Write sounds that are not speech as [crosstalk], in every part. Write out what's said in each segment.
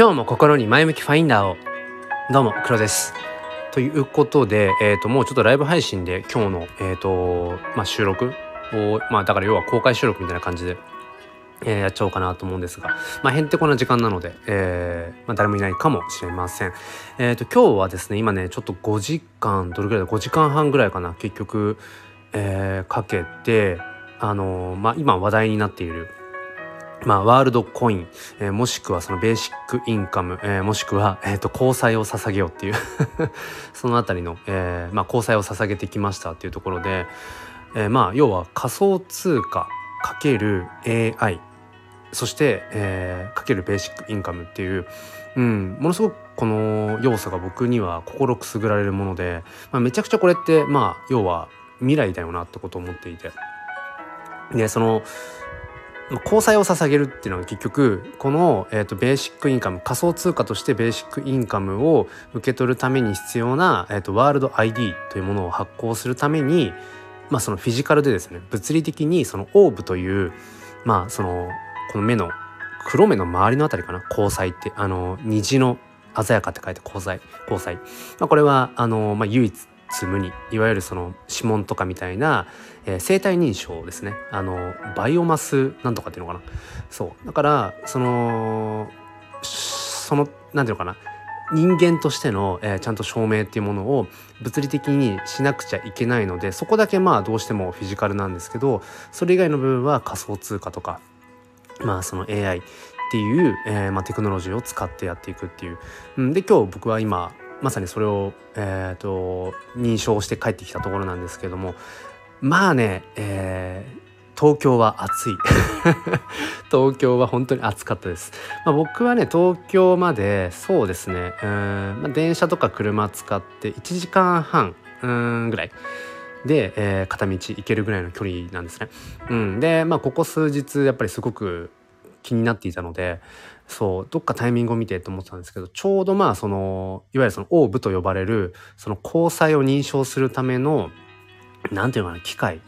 今日も心に前向きファインダーを。どうも黒です。ということで、えー、ともうちょっとライブ配信で今日の、えーとまあ、収録をまあだから要は公開収録みたいな感じで、えー、やっちゃおうかなと思うんですが、まあ、へんてこな時間なので、えーまあ、誰もいないかもしれません。えー、と今日はですね今ねちょっと5時間どれぐらいだ？5時間半ぐらいかな結局、えー、かけてあのー、まあ今話題になっているまあ、ワールドコイン、えー、もしくはそのベーシックインカム、えー、もしくは、えーと、交際を捧げようっていう。[laughs] そのあたりの、えーまあ、交際を捧げてきましたっていうところで、えー、まあ要は仮想通貨かける AI そして、えー、かけるベーシックインカムっていう、うん、ものすごくこの要素が僕には心くすぐられるもので、まあ、めちゃくちゃこれってまあ要は未来だよなってことを思っていて。でその交際を捧げるっていうのは結局この、えーと、ベーシックインカム仮想通貨としてベーシックインカムを受け取るために必要な、えーと、ワールド ID というものを発行するために、まあ、そのフィジカルでですね物理的にそのオーブというまあそのこの目の黒目の周りのあたりかな交際ってあの虹の鮮やかって書いて交際交際、まあ、これはあの、まあ、唯一無二いわゆるその指紋とかみたいな、えー、生体認証ですね。あのバイオマスなんとかっていうのかな。そう。だからそのそのなんていうのかな。人間としての、えー、ちゃんと証明っていうものを物理的にしなくちゃいけないのでそこだけまあどうしてもフィジカルなんですけどそれ以外の部分は仮想通貨とかまあその AI っていう、えーまあ、テクノロジーを使ってやっていくっていうん。で今日僕は今まさにそれを、えーと、認証して帰ってきたところなんですけどもまあね、えー、東京は暑い。[laughs] 東京は本当に暑かったです、まあ、僕はね東京までそうですねうん、まあ、電車とか車使って1時間半うんぐらい。で、えー、片道行けるぐらいの距離なんですね。うん、でまあここ数日やっぱりすごく気になっていたのでそうどっかタイミングを見てと思ってたんですけどちょうどまあそのいわゆるそのオーブと呼ばれるその交際を認証するための何て言うのかな機械。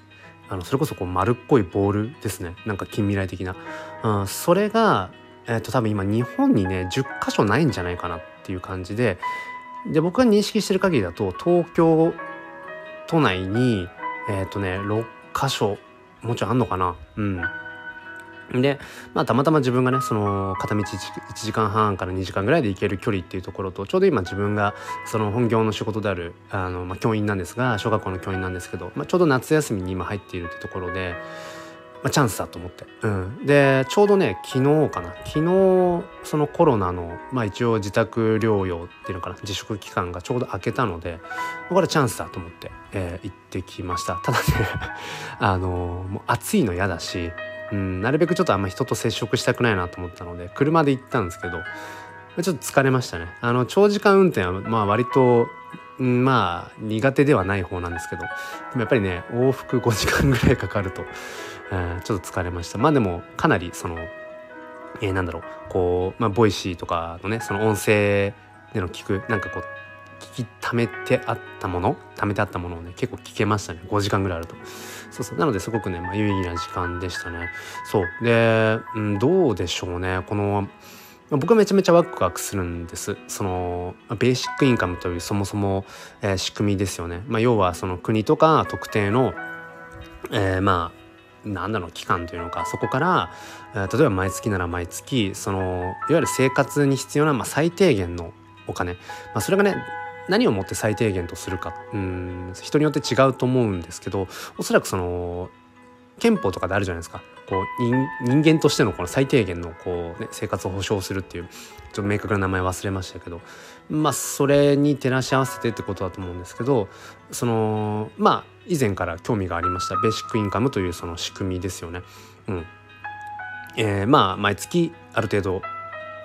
あのそれこそこう丸っこいボールですね。なんか近未来的な、うん、それが、えー、と多分今日本にね10箇所ないんじゃないかなっていう感じでで僕が認識してる限りだと東京都内にえっ、ー、とね6箇所もちろんあんのかな。うん。で、まあ、たまたま自分がねその片道 1, 時間半から2時間ぐらいで行ける距離っていうところとちょうど今自分がその本業の仕事であるあの、まあ、教員なんですが小学校の教員なんですけど、まあ、ちょうど夏休みに今入っているってところで、まあ、チャンスだと思って、うん、でちょうどね昨日かな。昨日そのコロナの、まあ、一応自宅療養っていうのかな。自粛期間がちょうど明けたのでこれチャンスだと思って、えー、行ってきました。ただね [laughs] あのもう暑いの嫌だしうん、なるべくちょっとあんま人と接触したくないなと思ったので車で行ったんですけどちょっと疲れましたね。あの長時間運転はまあ割と、うん、まあ苦手ではない方なんですけどでもやっぱりね往復5時間ぐらいかかると、うん、ちょっと疲れました。まあでもかなりそのえー、なんだろうこう、まあ、ボイシーとかのねその音声での聞くなんかこう聞き溜めてあったもの溜めてあったものをね結構聞けましたね。5時間ぐらいあると。そうそう。なのですごくね、まあ、有意義な時間でしたね。そう。で、うん、どうでしょうね。この僕はめちゃめちゃワクワクするんです。そのベーシックインカムというそもそも、えー、仕組みですよね、まあ、要はその国とか特定の、えー、まあ何だろう期間というのか。そこから、えー、例えば毎月なら毎月そのいわゆる生活に必要な、まあ、最低限のお金、まあ、それがね何をもって最低限とするか。うん人によって違うと思うんですけどおそらくその憲法とかであるじゃないですか。こう人間としてのこの最低限のこう、ね、生活を保障するっていうちょっと明確な名前忘れましたけど。まあそれに照らし合わせてってことだと思うんですけどそのまあ以前から興味がありました。ベーシックインカムというその仕組みですよね。うん。えー、まあ毎月ある程度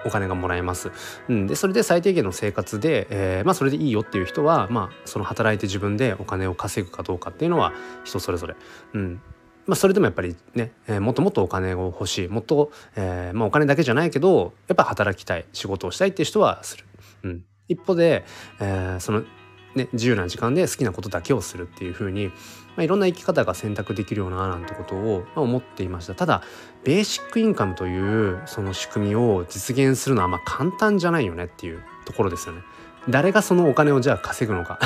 お金がもらえます。うん、でそれで最低限の生活で、えー、まあ、それでいいよっていう人は、まあ、その働いて自分でお金を稼ぐかどうかっていうのは人それぞれ。うんまあ、それでもやっぱりね、えー、もっともっとお金を欲しいもっと、えーまあ、お金だけじゃないけどやっぱ働きたい仕事をしたいっていう人はする。うん、一方で、えー、そのね、自由な時間で好きなことだけをするっていう風に、まあ、いろんな生き方が選択できるようななんてことを、ま、思っていましたただベーシックインカムというその仕組みを実現するのはま簡単じゃないよねっていうところですよね。誰がそのお金をじゃあ稼ぐのか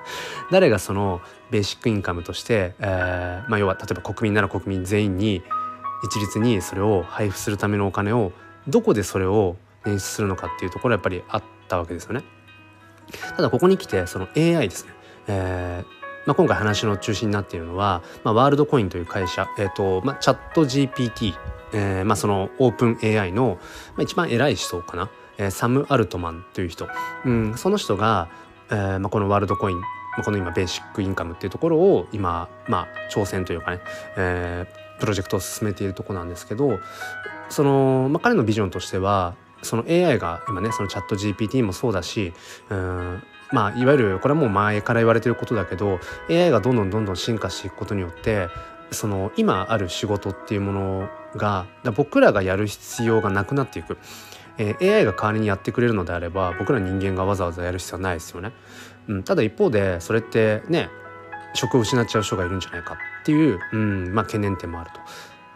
[laughs] 誰がそのベーシックインカムとして、えーまあ、要は例えば国民なら国民全員に一律にそれを配布するためのお金をどこでそれを捻出するのかっていうところはやっぱりあったわけですよね。ただここに来てその AI ですね、えーまあ、今回話の中心になっているのは、まあ、ワールドコインという会社、えーとまあ、チャット GPT、えーまあ、そのオープン AI の、まあ、一番偉い人かな、えー、サム・アルトマンという人、うん、その人が、えーまあ、このワールドコインこの今ベーシックインカムっていうところを今、まあ、挑戦というかね、えー、プロジェクトを進めているとこなんですけどその、まあ、彼のビジョンとしてはその AI が今ねそのチャット GPT もそうだしうんまあいわゆるこれはもう前から言われてることだけど AI がどんどんどんどん進化していくことによってその今ある仕事っていうものが僕らがやる必要がなくなっていく、えー、AI が代わりにやってくれるのであれば僕ら人間がわざわざやる必要はないですよね、うん、ただ一方でそれってね職を失っちゃう人がいるんじゃないかっていう、うんまあ、懸念点もあると、ま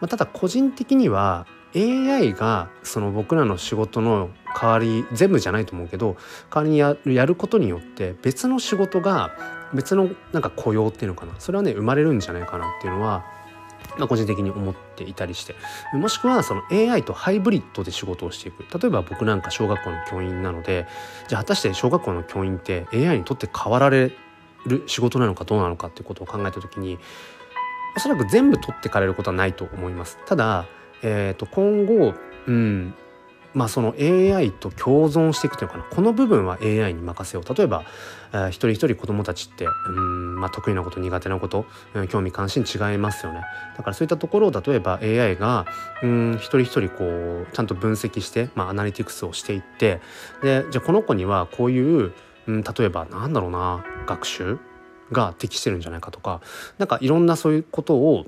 あ、ただ個人的には AI がその僕らの仕事の代わり全部じゃないと思うけど代わりにやるやることによって別の仕事が別のなんか雇用っていうのかな。それはね生まれるんじゃないかなっていうのはまあ、個人的に思っていたりして。もしくはその AI とハイブリッドで仕事をしていく。例えば僕なんか小学校の教員なのでじゃあ果たして小学校の教員って AI にとって変わられる仕事なのかどうなのかっていうことを考えた時におそらく全部取ってかれることはないと思います。ただえー、と今後、うん、まあその AI と共存していくというかな。この部分は AI に任せよう。例えば、えー、一人一人子どもたちって、うんまあ、得意なこと苦手なこと、うん、興味関心違いますよね。だからそういったところを例えば AI が、うん、一人一人こうちゃんと分析して、まあ、アナリティクスをしていってでじゃあこの子にはこういう、うん、例えばなんだろうな学習が適してるんじゃないかとかなんかいろんなそういうことを、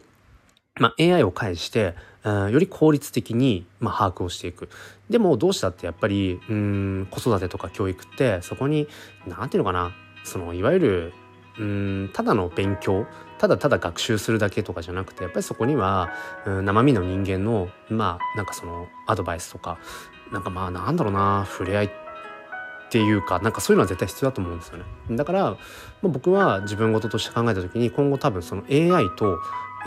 まあ、AI を介してより効率的に、まあ、把握をしていく。でもどうしたってやっぱりうん子育てとか教育ってそこに何て言うのかなそのいわゆるうんただの勉強ただただ学習するだけとかじゃなくてやっぱりそこにはうん生身の人間のまあなんかそのアドバイスとかなんかまあなんだろうな触れ合いっていうかなんかそういうのは絶対必要だと思うんですよね。だから、まあ、僕は自分事として考えた時に今後多分その AI と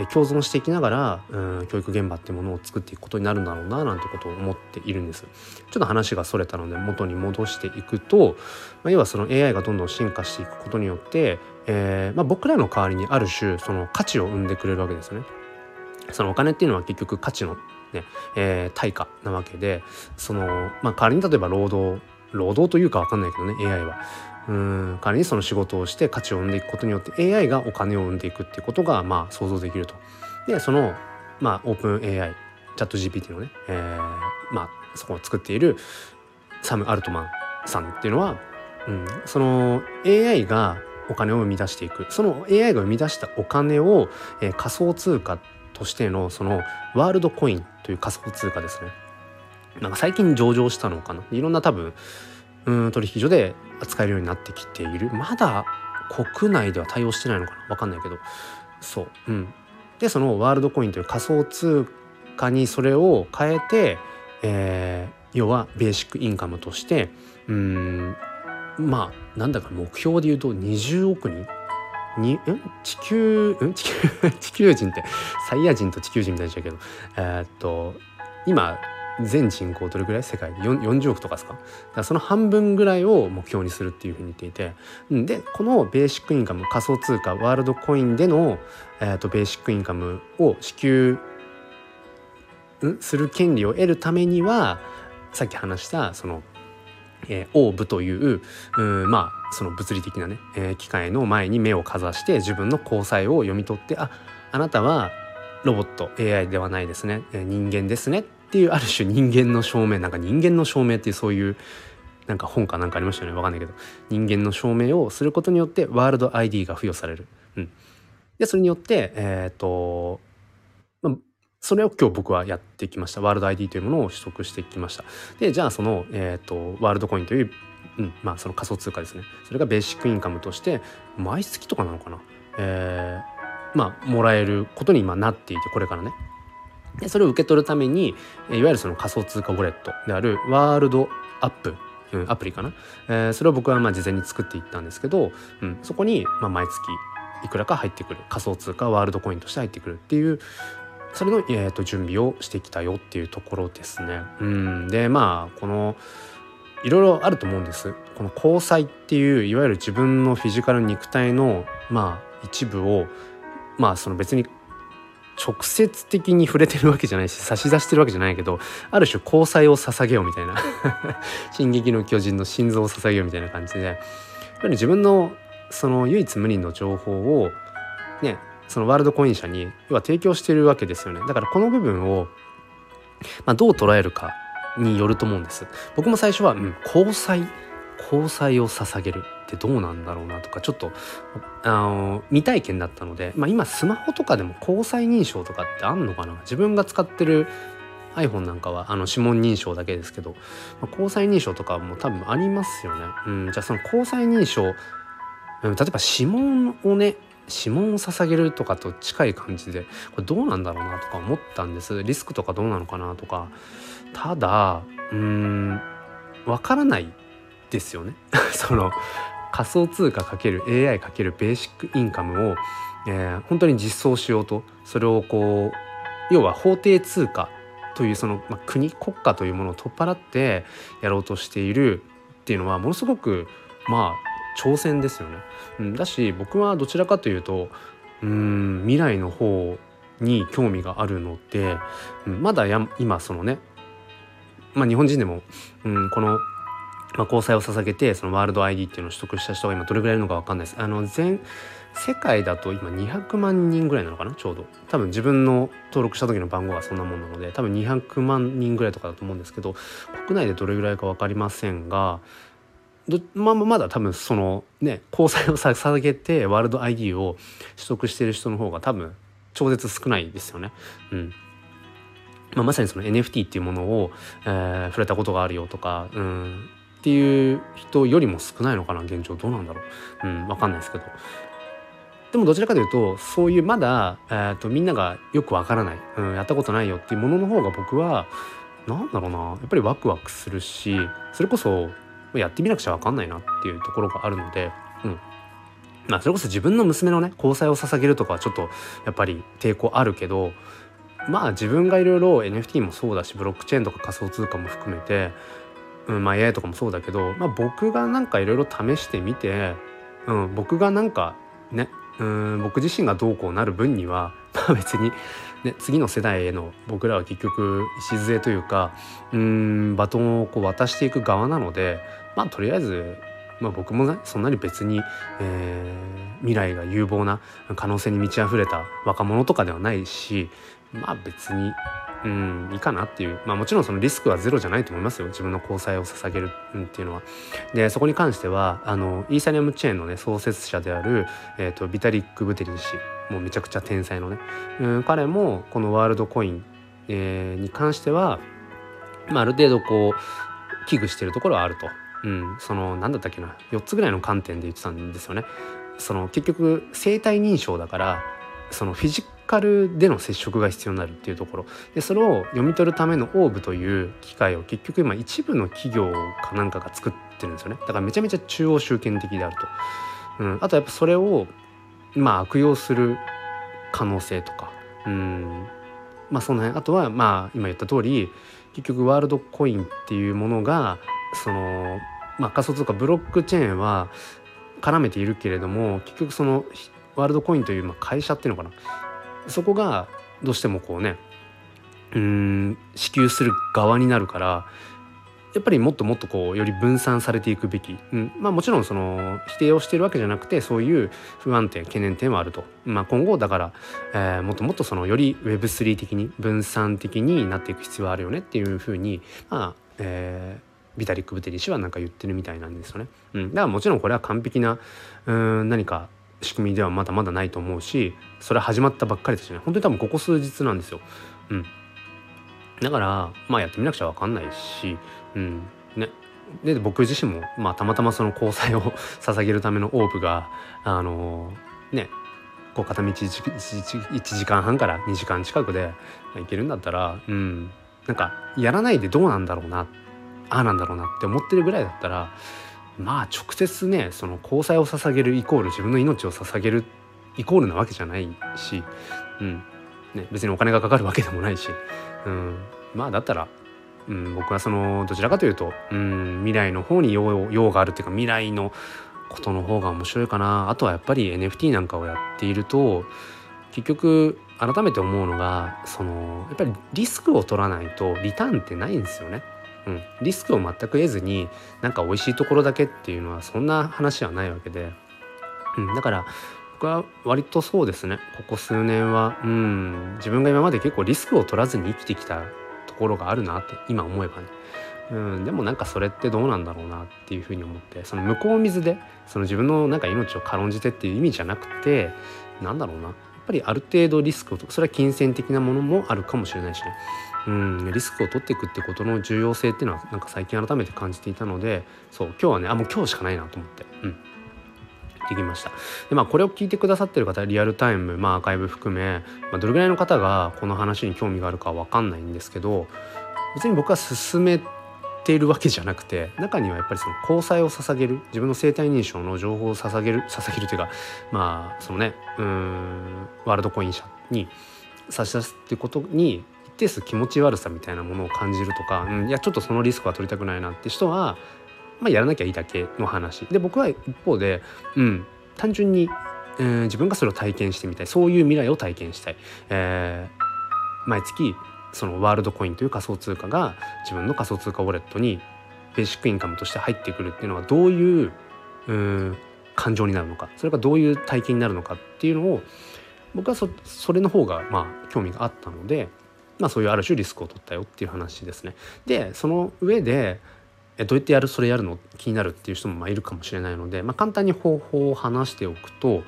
共存していきながら、うん、教育現場ってものを作っていくことになるんだろうななんてことを思っているんです。ちょっと話がそれたので元に戻していくと、まあ、要はその AI がどんどん進化していくことによって、えーまあ、僕らの代わりにある種その価値を生んでくれるわけですよね。そのお金っていうのは結局価値のね、えー、対価なわけでその、まあ、代わりに例えば労働労働というか分かんないけどね AI は。うん仮にその仕事をして価値を生んでいくことによって AI がお金を生んでいくっていうことがまあ想像できると。でそのまあオープン AI チャット GPT のね、えー、まあそこを作っているサム・アルトマンさんっていうのは、うん、その AI がお金を生み出していくその AI が生み出したお金を、えー、仮想通貨としてのそのワールドコインという仮想通貨ですね。なんか最近上場したのかないろんな多分取引所で扱えるようになってきている。まだ国内では対応してないのかな？分かんないけど。そう。うん。でそのワールドコインという仮想通貨にそれを変えて、えー、要はベーシックインカムとしてうんまあなんだか目標で言うと20億人？にん？地球ん？地球地球人ってサイヤ人と地球人みたいにしたけど。えー、っと今全人口どれぐらい？世界？で40億とかですか？かその半分ぐらいを目標にするっていうふうに言っていて。でこのベーシックインカム仮想通貨ワールドコインでの、えーと、ベーシックインカムを支給する権利を得るためにはさっき話したその、えー、オーブというまあその物理的なね、えー、機械の前に目をかざして自分の交際を読み取ってああなたはロボット AI ではないですね、えー、人間ですね。っっていうある種人間の証明なんか人間の証明っていうそういうなんか本かなんかありましたよね。わかんないけど。人間の証明をすることによってワールド ID が付与される。うん、でそれによってえっ、ー、と、まあ、それを今日僕はやってきました。ワールド ID というものを取得してきました。でじゃあその、えーと、ワールドコインといううんまあその仮想通貨ですね。それがベーシックインカムとして毎月とかなのかな。えー、まあもらえることに今なっていてこれからね。でそれを受け取るためにいわゆるその仮想通貨ウォレットであるワールドアップうん、アプリかな、えー、それを僕はまあ事前に作っていったんですけど、うん、そこにまあ毎月いくらか入ってくる仮想通貨ワールドコインとして入ってくるっていうそれの、えー、と準備をしてきたよっていうところですね。うん、でまあこのいろいろあると思うんです。この交際っていういわゆる自分のフィジカル肉体のまあ一部をまあその別に直接的に触れてるわけじゃないし [laughs] 差し出してるわけじゃないけどある種交際を捧げようみたいな「[laughs] 進撃の巨人」の心臓を捧げようみたいな感じで。やっぱり自分のその唯一無二の情報をねそのワールドコイン社に要は提供してるわけですよね。だからこの部分を、まあ、どう捉えるかによると思うんです。僕も最初は、うん、交際交際を捧げるってどうなんだろうなとかちょっとあの未体験だったので、まあ、今スマホとかでも交際認証とかってあんのかな？自分が使ってる iPhone なんかはあの指紋認証だけですけど、まあ、交際認証とかも多分ありますよね。うん、じゃあその交際認証、うん、例えば指紋をね指紋を捧げるとかと近い感じでこれどうなんだろうなとか思ったんです。リスクとかどうなのかなとか。ただうーんわからないですよね [laughs] その仮想通貨 ×AI× ベーシックインカムを、えー、本当に実装しようとそれをこう要は法定通貨というその、まあ、国国家というものを取っ払ってやろうとしているっていうのはものすごくまあ挑戦ですよね。うん、だし僕はどちらかというとうん未来の方に興味があるので、うん、まだや今そのね、まあ、日本人でも、うん、このまあ、交際を捧げてそのワールド ID っていうのを取得した人が今どれぐらいいるのか分かんないです。あの全世界だと今200万人ぐらいなのかなちょうど多分自分の登録した時の番号はそんなもんなので多分200万人ぐらいとかだと思うんですけど国内でどれぐらいか分かりませんがどまあ、まだ多分そのね交際を捧げてワールド ID を取得している人の方が多分超絶少ないですよね。うんまあ、まさにその NFT っていうものを、えー、触れたことがあるよとか、うん、っていう人よりも少ないのかな現状。どうなんだろう。うん分かんないですけど。でもどちらかというとそういうまだ、えーと、みんながよくわからない、うん、やったことないよっていうものの方が僕は何だろうな。やっぱりワクワクするしそれこそやってみなくちゃ分かんないなっていうところがあるので、うん。まあ、それこそ自分の娘のね交際を捧げるとかはちょっとやっぱり抵抗あるけどまあ自分がいろいろ NFT もそうだしブロックチェーンとか仮想通貨も含めてうん、まあ AI とかもそうだけど、まあ、僕がなんかいろいろ試してみて、うん、僕がなんかねうん僕自身がどうこうなる分には、[laughs] まあ、別に、ね、次の世代への僕らは結局礎というかうんバトンをこう渡していく側なのでまあとりあえずまあ、僕もねそんなに別に、えー、未来が有望な可能性に満ち溢れた若者とかではないしまあ別にうんいいかなっていうまあもちろんそのリスクはゼロじゃないと思いますよ自分の交際を捧げるっていうのは。でそこに関してはあのイーサリアムチェーンのね創設者である、えーと、ビタリック・ブテリン氏もうめちゃくちゃ天才のね、うん、彼もこのワールドコイン、えー、に関しては、まあ、ある程度こう危惧してるところはあると。うん、その何だったっけな4つぐらいの観点で言ってたんですよね。その結局生体認証だからそのフィジカルでの接触が必要になるっていうところ。でそれを読み取るためのオーブという機械を結局今一部の企業かなんかが作ってるんですよね。だからめちゃめちゃ中央集権的であると、うん、あとやっぱそれをまあ悪用する可能性とか。うんまあその辺。あとはまあ今言った通り結局ワールドコインっていうものがそのまあ仮想通貨ブロックチェーンは絡めているけれども結局そのワールドコインというまあ会社っていうのかな。そこがどうしてもこうねうん支給する側になるからやっぱりもっともっとこうより分散されていくべき、うん、まあもちろんその否定をしているわけじゃなくてそういう不安点懸念点はあると、まあ、今後だから、えー、もっともっとそのより Web3 的に分散的になっていく必要はあるよねっていうふうにまあ、えー、ビタリック・ブテリ氏はなんか言ってるみたいなんですよね。うん、だからもちろんこれは完璧なうん何か仕組みではまだまだないと思うしそれ始まったばっかりですね。本当に多分ここ数日なんですよ。うん、だからまあやってみなくちゃ分かんないし、うん。ね、で僕自身も、まあ、たまたまその交際を [laughs] 捧げるためのオーブがあのね。こう片道 1, 1, 時間半から2時間近くで行けるんだったらうん。なんかやらないでどうなんだろうな。ああなんだろうなって思ってるぐらいだったらまあ直接ねその交際を捧げるイコール自分の命を捧げるイコールなわけじゃないし、うん。ね、別にお金がかかるわけでもないし、うん、まあだったら、うん、僕はそのどちらかというと、うん、未来の方に用用があるっていうか未来のことの方が面白いかな。あとはやっぱり NFT なんかをやっていると結局改めて思うのがそのやっぱりリスクを取らないとリターンってないんですよね。うん、リスクを全く得ずになんか美味しいところだけっていうのはそんな話はないわけで、うん、だから僕は割とそうですね。ここ数年は、うん、自分が今まで結構リスクを取らずに生きてきたところがあるなって今思えばね、うん、でもなんかそれってどうなんだろうなっていうふうに思ってその向こう水でその自分のなんか命を軽んじてっていう意味じゃなくてなんだろうな。ぱりある程度リスクをそれは金銭的なものもあるかもしれないしね。うんリスクを取っていくってことの重要性っていうのはなんか最近改めて感じていたのでそう今日はねあもう今日しかないなと思って。うん。できました。でまあこれを聞いてくださってる方リアルタイム、まあ、アーカイブ含め、まあ、どれぐらいの方がこの話に興味があるかは分かんないんですけど別に僕は進めているわけじゃなくて中にはやっぱりその交際を捧げる自分の生体認証の情報を捧げる捧げるというかまあそのねうんワールドコイン社に差し出すっていうことに一定数気持ち悪さみたいなものを感じるとか、うん、いやちょっとそのリスクは取りたくないなって人は、まあ、やらなきゃいいだけの話で僕は一方で、うん、単純に、えー、自分がそれを体験してみたいそういう未来を体験したい、えー、毎月そのワールドコインという仮想通貨が自分の仮想通貨ウォレットにベーシックインカムとして入ってくるっていうのはどういうう感情になるのかそれがどういう体験になるのかっていうのを僕はそそれの方がまあ興味があったのでまあ、そういうある種リスクを取ったよっていう話ですね。でその上でえどうやってやるそれやるの？気になるっていう人もまあいるかもしれないので、まあ、簡単に方法を話しておくと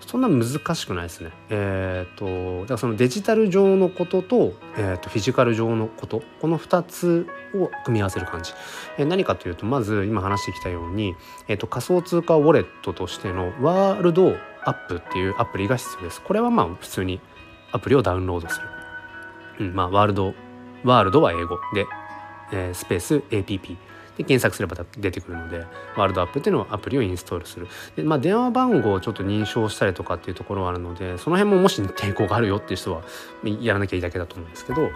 そんな難しくないですね。えっ、ー、とだからそのデジタル上のことと,、えー、とフィジカル上のことこの2つを組み合わせる感じ。えー、何かというとまず今話してきたように、えー、と仮想通貨ウォレットとしてのワールドアップっていうアプリが必要です。これはまあ普通にアプリをダウンロードする。うん、まあワールドワールドは英語で、えー、スペース APP で検索すれば出てくるのでワールドアップっていうのをアプリをインストールする。で、まあ、電話番号をちょっと認証したりとかっていうところはあるのでその辺ももし抵抗があるよっていう人はやらなきゃいいだけだと思うんですけど、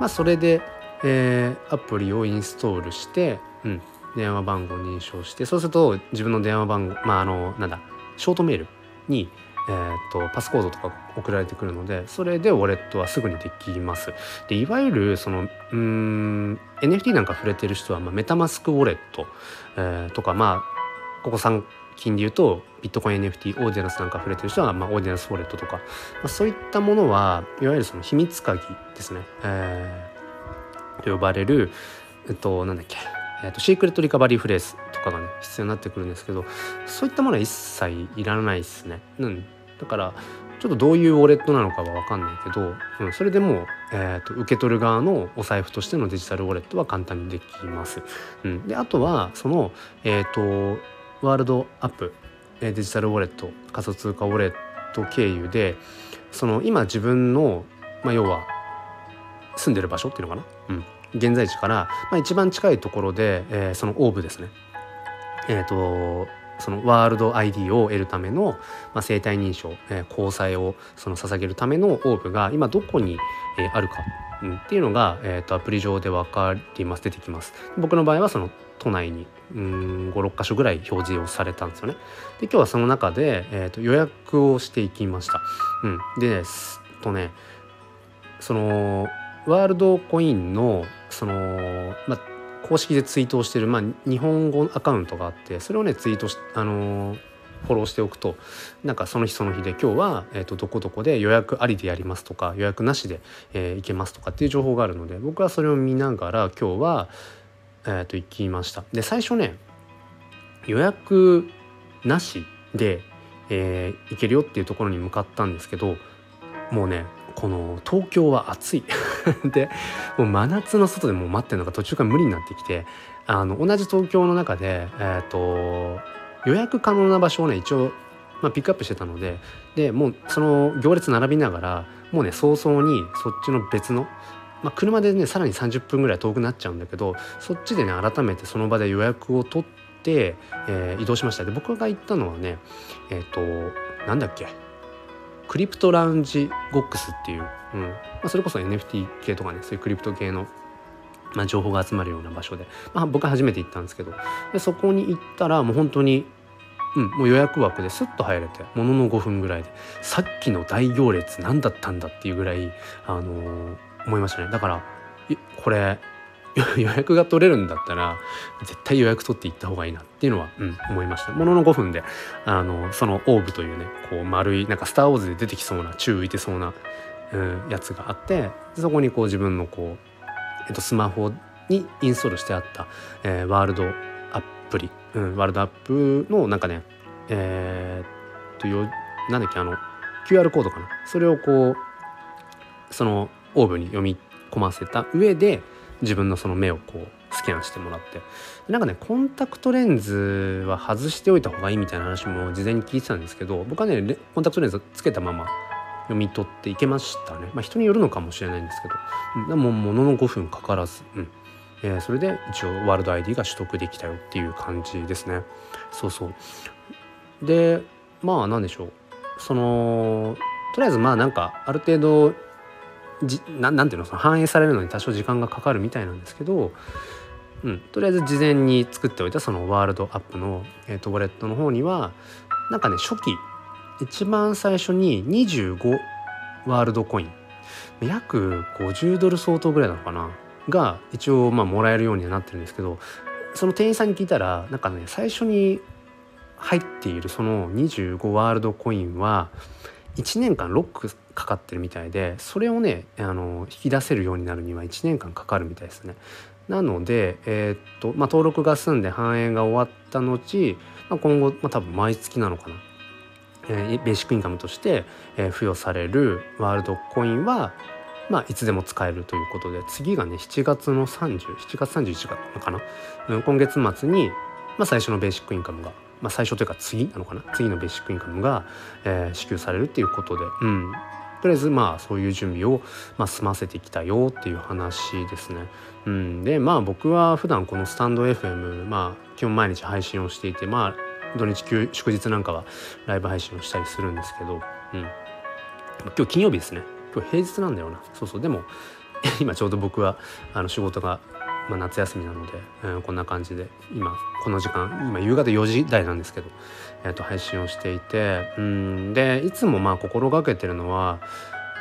まあ、それで、えー、アプリをインストールして、うん、電話番号を認証してそうすると自分の電話番号まああのなんだショートメールにえーと、パスコードとか送られてくるのでそれでウォレットはすぐにできます。でいわゆるそのうん NFT なんか触れてる人は、まあ、メタマスクウォレット、えー、とかまあここ最近で言うとビットコイン NFT オーディナルスなんか触れてる人は、まあ、オーディナルスウォレットとか、まあ、そういったものはいわゆるその秘密鍵ですね、えー、と呼ばれるえっとなんだっけえーと、シークレットリカバリーフレーズとかがね必要になってくるんですけどそういったものは一切いらないですね。うん、だからちょっとどういうウォレットなのかは分かんないけど、うん、それでも、えーと、受け取る側のお財布としてのデジタルウォレットは簡単にできます。うん、であとはその、えーと、ワールドアップデジタルウォレット仮想通貨ウォレット経由でその今自分の、まあ、要は住んでる場所っていうのかな、うん、現在地から、まあ、一番近いところで、えー、そのオーブですね。えっ、ー、とそのワールド ID を得るための、まあ、生体認証、えー、交際をその捧げるためのオーブが今どこに、えー、あるか、うん、っていうのが、えーと、アプリ上で分かります出てきます。僕の場合はその都内に56箇所ぐらい表示をされたんですよね。で今日はその中で、えーと、予約をしていきました、うん、ですとねそのワールドコインのその、まあ、公式でツイートをしてる、まあ、日本語アカウントがあってそれをねツイートし、あのー、フォローしておくとなんかその日その日で今日は、えーと、どこどこで予約ありでやりますとか予約なしで、えー、行けますとかっていう情報があるので僕はそれを見ながら今日は、えー、と行きました。で最初ね予約なしで、えー、行けるよっていうところに向かったんですけどもうねこの東京は暑い。[laughs] でもう真夏の外でもう待ってるのが途中から無理になってきてあの同じ東京の中で、えーと、予約可能な場所をね一応、まあ、ピックアップしてたのででもうその行列並びながらもうね早々にそっちの別の、まあ、車でねさらに30分ぐらい遠くなっちゃうんだけどそっちでね改めてその場で予約を取って、えー、移動しました。で僕が行ったのはねえっ、ー、となんだっけ？クリプトラウンジゴックスっていう、うん。まあ、それこそ NFT 系とかねそういうクリプト系の、まあ、情報が集まるような場所で、まあ、僕は初めて行ったんですけどでそこに行ったらもう本当にうん、もう予約枠ですっと入れてものの5分ぐらいでさっきの大行列何だったんだっていうぐらい、あのー、思いましたね。だからこれ [laughs] 予約が取れるんだったら絶対予約取って行った方がいいなっていうのは、うん、思いました。ものの5分であのそのオーブというねこう丸いなんか「スター・ウォーズ」で出てきそうな宙浮いてそうな、うん、やつがあってそこにこう自分のこう、えっと、スマホにインストールしてあった、えー、ワールドアプリ、うん、ワールドアップのなんかねえー、っとよなんだっけあの QR コードかな。それをこうそのオーブに読み込ませた上で自分のその目をこうスキャンしてもらって。なんかねコンタクトレンズは外しておいた方がいいみたいな話も事前に聞いてたんですけど僕はねコンタクトレンズつけたまま読み取っていけましたね。まあ人によるのかもしれないんですけど。でもものの5分かからず、うん。えー、それで一応ワールド ID が取得できたよっていう感じですね。そうそう。でまあ何でしょう。そのとりあえずまあなんかある程度じななんていうのその反映されるのに多少時間がかかるみたいなんですけど、うん、とりあえず事前に作っておいたそのワールドアップの、えーと、ウォレットの方にはなんかね初期一番最初に25ワールドコイン約50ドル相当ぐらいなのかなが一応まあもらえるようにはなってるんですけどその店員さんに聞いたらなんかね最初に入っているその25ワールドコインは1年間ロックかかってるみたいでそれをねあの引き出せるようになるには1年間かかるみたいですね。なので、えー、っとまあ、登録が済んで反映が終わった後、まあ、今後、まあ、多分毎月なのかな、えー、ベーシックインカムとして、えー、付与されるワールドコインは、まあ、いつでも使えるということで次がね7月の307月31日かな、うん、今月末に、まあ、最初のベーシックインカムがまあ、最初というか次なのかな？次のベーシックインカムが、えー、支給されるっていうことで、うん、とりあえずまあそういう準備を、まあ、済ませてきたよっていう話ですね。うん、でまあ僕は普段このスタンド FM まあ基本毎日配信をしていてまあ土日休祝日なんかはライブ配信をしたりするんですけど、うん、今日金曜日ですね。今日平日なんだよな。そうそう。でも [laughs] 今ちょうど僕はあの仕事がまあ、夏休みなので、えー、こんな感じで今この時間今夕方4時台なんですけど、えー、と配信をしていてうんでいつもまあ心がけてるのは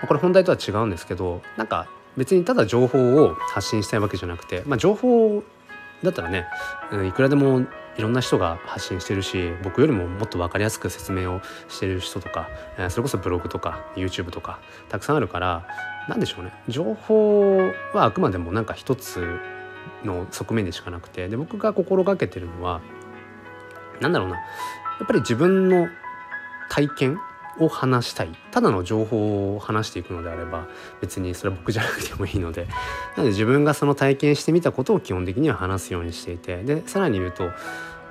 これ本題とは違うんですけどなんか別にただ情報を発信したいわけじゃなくて、まあ、情報だったらね、うん、いくらでもいろんな人が発信してるし僕よりももっと分かりやすく説明をしてる人とか、えー、それこそブログとか YouTube とかたくさんあるから何でしょうね。情報はあくまでもなんか一つの側面でしかなくてで僕が心がけてるのは何だろうな。やっぱり自分の体験を話したい。ただの情報を話していくのであれば別にそれは僕じゃなくてもいいので。なので自分がその体験してみたことを基本的には話すようにしていてでさらに言うと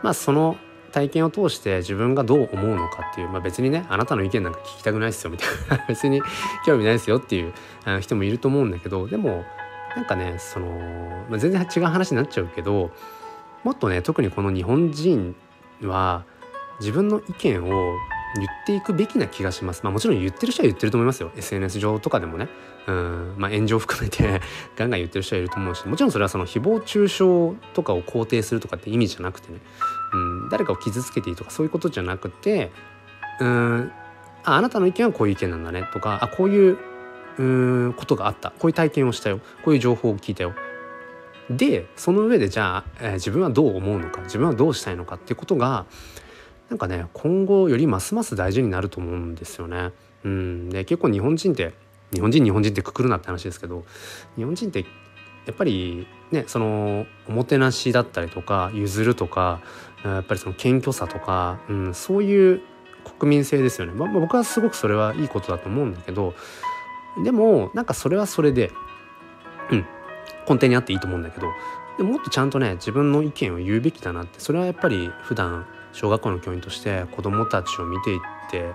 まあその体験を通して自分がどう思うのかっていう、まあ、別にねあなたの意見なんか聞きたくないですよみたいな。別に興味ないですよっていう人もいると思うんだけどでもなんかねその、まあ、全然違う話になっちゃうけどもっとね特にこの日本人は自分の意見を言っていくべきな気がします。まあもちろん言ってる人は言ってると思いますよ。SNS 上とかでもね。うん、まあ炎上含めて [laughs] ガンガン言ってる人はいると思うし、もちろんそれはその誹謗中傷とかを肯定するとかって意味じゃなくてね。うん、誰かを傷つけていいとかそういうことじゃなくて、うん、あ、あなたの意見はこういう意見なんだねとか、あ、こういううことがあった。こういう体験をしたよ。こういう情報を聞いたよ。でその上でじゃあ、えー、自分はどう思うのか自分はどうしたいのかっていうことがなんかね今後よりますます大事になると思うんですよね。うん。で結構日本人って日本人日本人ってくくるなって話ですけど日本人ってやっぱりねそのおもてなしだったりとか譲るとかやっぱりその謙虚さとか、うん、そういう国民性ですよね、まあ、僕はすごくそれはいいことだと思うんだけどでもなんかそれはそれでうん。根底にあっていいと思うんだけどでもっとちゃんとね自分の意見を言うべきだなって。それはやっぱり普段小学校の教員として子どもたちを見ていって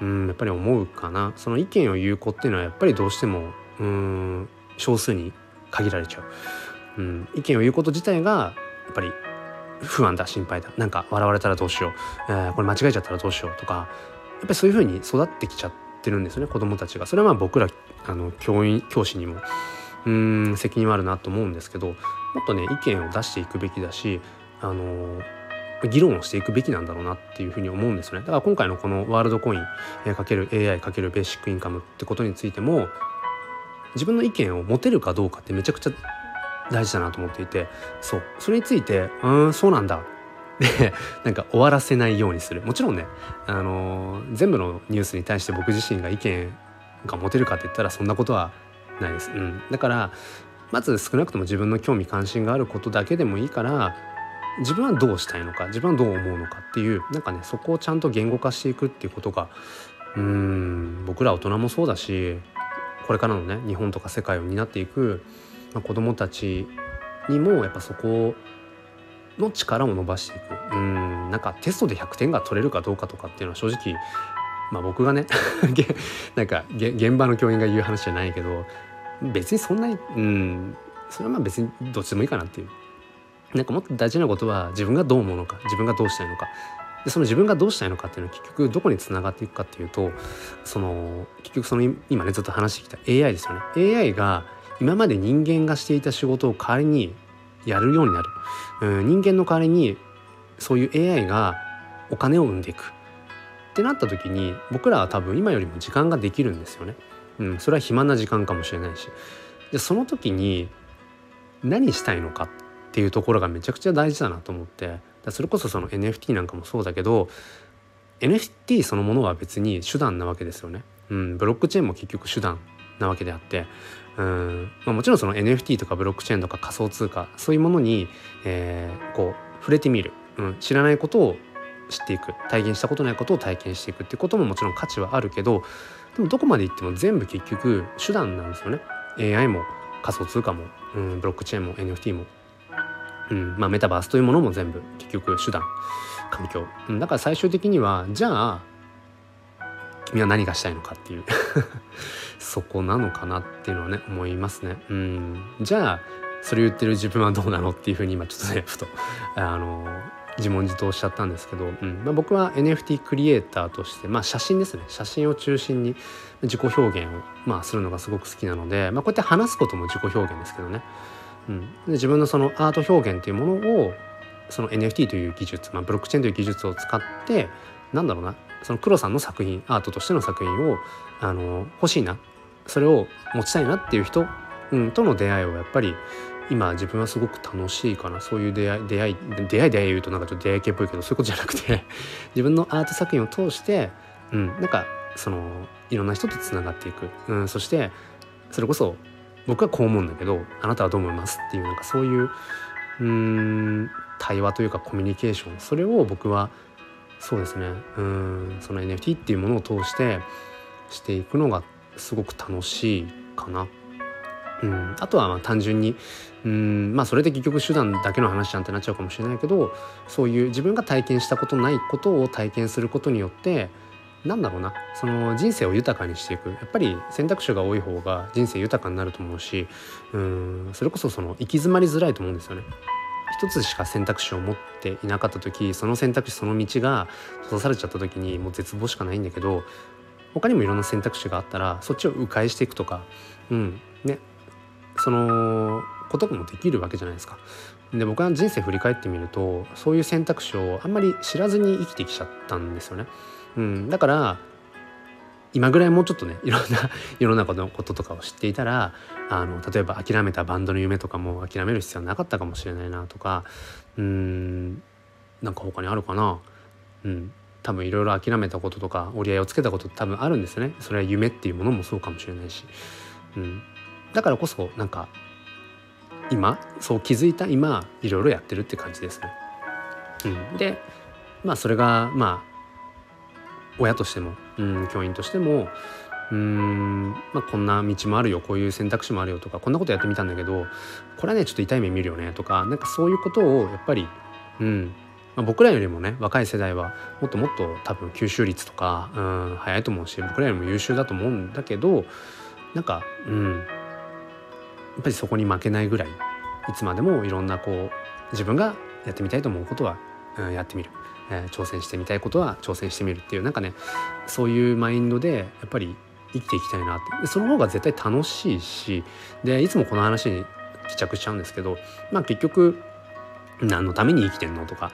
うんやっぱり思うかな。その意見を言う子っていうのはやっぱりどうしてもうん少数に限られちゃう、うん、意見を言うこと自体がやっぱり不安だ心配だ。なんか笑われたらどうしよう、えー、これ間違えちゃったらどうしようとかやっぱりそういうふうに育ってきちゃっててるんですよね子どもたちが。それはまあ僕らあの教員教師にもうん責任はあるなと思うんですけどもっとね意見を出していくべきだしあの議論をしていくべきなんだろうなっていうふうに思うんですよね。だから今回のこのワールドコインかける AI かけるベーシックインカムってことについても自分の意見を持てるかどうかってめちゃくちゃ大事だなと思っていてそう。それについて「うんそうなんだ」でなんか終わらせないようにするもちろんね、あのー、全部のニュースに対して僕自身が意見が持てるかって言ったらそんなことはないです。うん、だからまず少なくとも自分の興味関心があることだけでもいいから自分はどうしたいのか自分はどう思うのかっていうなんかねそこをちゃんと言語化していくっていうことがうん僕ら大人もそうだしこれからのね日本とか世界を担っていく、まあ、子どもたちにもやっぱそこをの力を伸ばしていく。うんなんかテストで100点が取れるかどうかとかっていうのは正直まあ僕がね [laughs] なんか現場の教員が言う話じゃないけど別にそんなにうんそれはまあ別にどっちでもいいかなっていう。なんかもっと大事なことは自分がどう思うのか自分がどうしたいのか。でその自分がどうしたいのかっていうのは結局どこにつながっていくかっていうとその結局その今ねずっと話してきた AI ですよね。AI が今まで人間がしていた仕事を代わりにやるようになる、うん、人間の代わりにそういう AI がお金を生んでいく。ってなった時に僕らは多分今よりも時間ができるんですよね。うん、それは暇な時間かもしれないし。でその時に何したいのかっていうところがめちゃくちゃ大事だなと思って。それこそその NFT なんかもそうだけど NFT そのものは別に手段なわけですよね。うん、ブロックチェーンも結局手段なわけであって。うん、まあ、もちろんその NFT とかブロックチェーンとか仮想通貨そういうものに、えー、こう触れてみる、うん、知らないことを知っていく。体験したことないことを体験していくってことももちろん価値はあるけどでもどこまでいっても全部結局手段なんですよね。AI も仮想通貨も、うん、ブロックチェーンも NFT も。うん。まあ、メタバースというものも全部結局手段。環境、うん、だから最終的にはじゃあ君は何がしたいのかっていう。[laughs] そこなのかなっていうのはね思いますね。うん。じゃあそれ言ってる自分はどうなのっていうふうに今ちょっとねふとあの自問自答しちゃったんですけど、うん。まあ、僕は NFT クリエイターとして、まあ、写真ですね。写真を中心に自己表現を、まあ、するのがすごく好きなので、まあ、こうやって話すことも自己表現ですけどね。うん、で自分のそのアート表現というものをその NFT という技術、まあ、ブロックチェーンという技術を使ってなんだろうなその黒さんの作品アートとしての作品をあの欲しいなそれを持ちたいなっていう人、うん、との出会いをやっぱり今自分はすごく楽しいかな。そういう出会い出会い出会い出会い言うとなんかちょっと出会い系っぽいけどそういうことじゃなくて [laughs] 自分のアート作品を通して、うん、なんかそのいろんな人とつながっていく、うん、そしてそれこそ僕はこう思うんだけどあなたはどう思いますっていうなんかそういううん対話というかコミュニケーションそれを僕はそうですね。うん。その NFT っていうものを通してしていくのがすごく楽しいかな。うん、あとはまあ単純にうん。まあそれで結局手段だけの話なんてなっちゃうかもしれないけどそういう自分が体験したことないことを体験することによってなんだろうな。その人生を豊かにしていく。やっぱり選択肢が多い方が人生豊かになると思うしうん。それこそその行き詰まりづらいと思うんですよね。一つしか選択肢を持っていなかった時その選択肢その道が閉ざされちゃった時にもう絶望しかないんだけど他にもいろんな選択肢があったらそっちを迂回していくとかうんねそのこともできるわけじゃないですか。で僕は人生振り返ってみるとそういう選択肢をあんまり知らずに生きてきちゃったんですよね。うん、だから今ぐらいもうちょっとねいろんな世の中のこととかを知っていたらあの例えば諦めたバンドの夢とかも諦める必要はなかったかもしれないなとかうんなんか他にあるかな。うん多分いろいろ諦めたこととか折り合いをつけたこと多分あるんですね。それは夢っていうものもそうかもしれないし、うん、だからこそなんか今そう気づいた今いろいろやってるって感じですね。うん、でまあそれがまあ親としても、うん、教員としてもうん、まあ、こんな道もあるよこういう選択肢もあるよとかこんなことやってみたんだけどこれはねちょっと痛い目見るよねとかなんかそういうことをやっぱりうんまあ、僕らよりもね若い世代はもっともっと多分吸収率とか、うん、早いと思うし僕らよりも優秀だと思うんだけどなんかうんやっぱりそこに負けないぐらいいつまでもいろんなこう自分がやってみたいと思うことは、やってみる、えー、挑戦してみたいことは挑戦してみるっていうなんかねそういうマインドでやっぱり生きていきたいなって。その方が絶対楽しいしでいつもこの話に帰着しちゃうんですけどまあ結局何のために生きてんのとか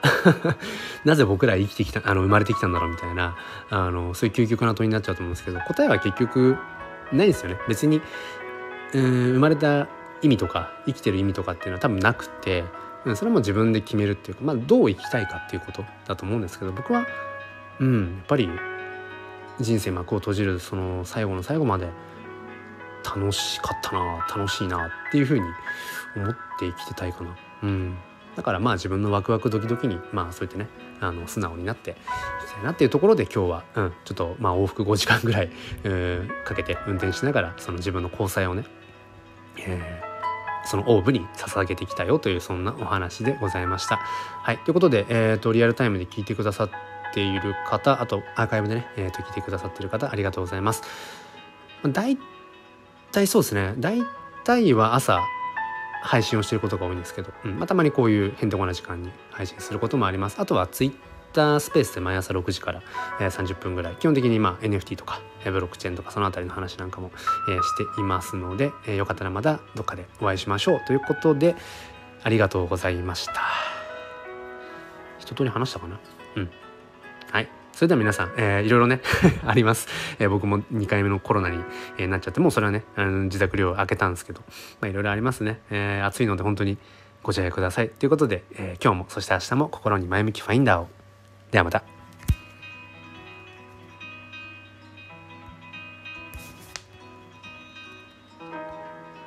[laughs] なぜ僕ら生きてきたあの生まれてきたんだろうみたいなあのそういう究極な問いになっちゃうと思うんですけど答えは結局ないですよね。別にうん生まれた意味とか生きてる意味とかっていうのは多分なくてそれも自分で決めるっていうか、まあ、どう生きたいかっていうことだと思うんですけど僕はうんやっぱり人生幕を閉じるその最後の最後まで楽しかったな楽しいなっていうふうに思って生きてたいかな。うんだからまあ自分のワクワクドキドキにまあそうやってねあの素直になっていきたいなっていうところで今日は、うん、ちょっとまあ往復5時間ぐらい、えー、かけて運転しながらその自分の交際をね、えー、そのオーブに捧げてきたよというそんなお話でございました。はい。ということで、えーと、リアルタイムで聞いてくださっている方あとアーカイブでね、えーと、聞いてくださっている方ありがとうございます。大体そうですね。大体は朝配信をしていることが多いんですけど、うん。まあ、たまにこういうへんてこな時間に配信することもあります。あとはツイッタースペースで毎朝6時から、えー、30分ぐらい。基本的にまあ NFT とかブロックチェーンとかその辺りの話なんかも、えー、していますので、えー、よかったらまたどっかでお会いしましょうということでありがとうございました。一通り話したかな？うん。はい。それでは皆さん、えー、いろいろね [laughs] あります、えー、僕も2回目のコロナに、えー、なっちゃってもうそれはねあの自宅療養開けたんですけど、まあ、いろいろありますね、えー、暑いので本当にご自愛ください。ということで、えー、今日もそして明日も心に前向きファインダーを。ではまた。